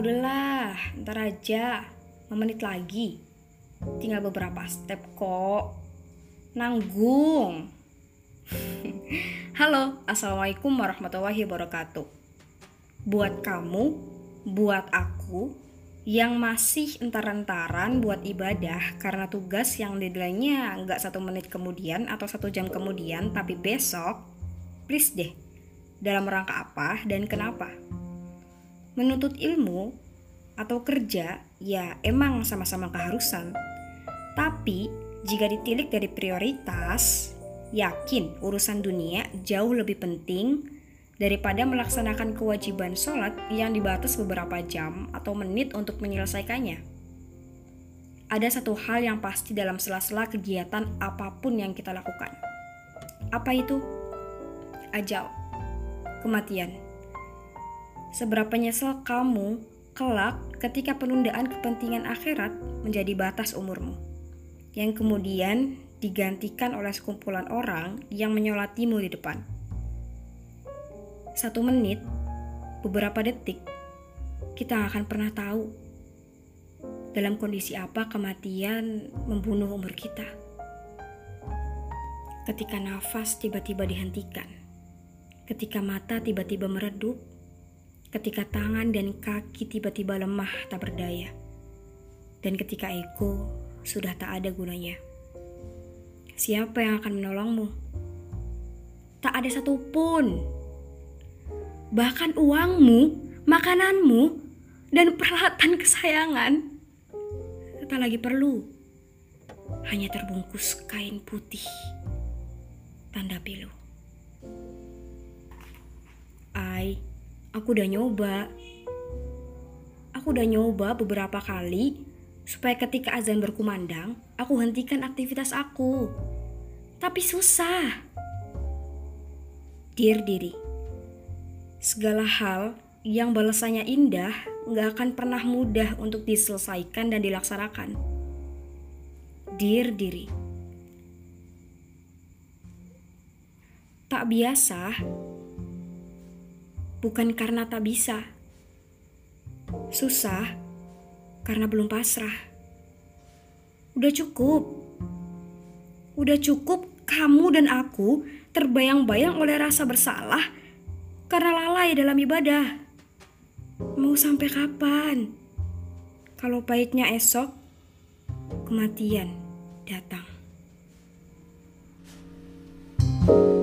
udahlah, ntar aja. 5 menit lagi. Tinggal beberapa step kok. Nanggung. Halo, Assalamualaikum warahmatullahi wabarakatuh. Buat kamu, buat aku, yang masih entar-entaran buat ibadah karena tugas yang deadline-nya nggak satu menit kemudian atau satu jam kemudian tapi besok, please deh, dalam rangka apa dan kenapa? Menuntut ilmu atau kerja ya emang sama-sama keharusan. Tapi jika ditilik dari prioritas, yakin urusan dunia jauh lebih penting daripada melaksanakan kewajiban sholat yang dibatas beberapa jam atau menit untuk menyelesaikannya. Ada satu hal yang pasti dalam sela-sela kegiatan apa pun yang kita lakukan. Apa itu? Ajal. Kematian. Seberapa nyesel kamu kelak ketika penundaan kepentingan akhirat menjadi batas umurmu, yang kemudian digantikan oleh sekumpulan orang yang menyolatimu di depan. Satu menit, beberapa detik, kita akan pernah tahu dalam kondisi apa kematian membunuh umur kita. Ketika nafas tiba-tiba dihentikan, ketika mata tiba-tiba meredup, ketika tangan dan kaki tiba-tiba lemah tak berdaya, dan ketika ego sudah tak ada gunanya. Siapa yang akan menolongmu? Tak ada satupun. Bahkan uangmu, makananmu, dan peralatan kesayangan tak lagi perlu. Hanya terbungkus kain putih tanda pilu. I aku udah nyoba. Aku udah nyoba beberapa kali supaya ketika azan berkumandang, aku hentikan aktivitas aku. Tapi susah. Dear diri, segala hal yang balasannya indah gak akan pernah mudah untuk diselesaikan dan dilaksanakan. Dear diri, tak biasa bukan karena tak bisa. Susah karena belum pasrah. Udah cukup. Udah cukup kamu dan aku terbayang-bayang oleh rasa bersalah karena lalai dalam ibadah. Mau sampai kapan? Kalau pahitnya esok, kematian datang. thank you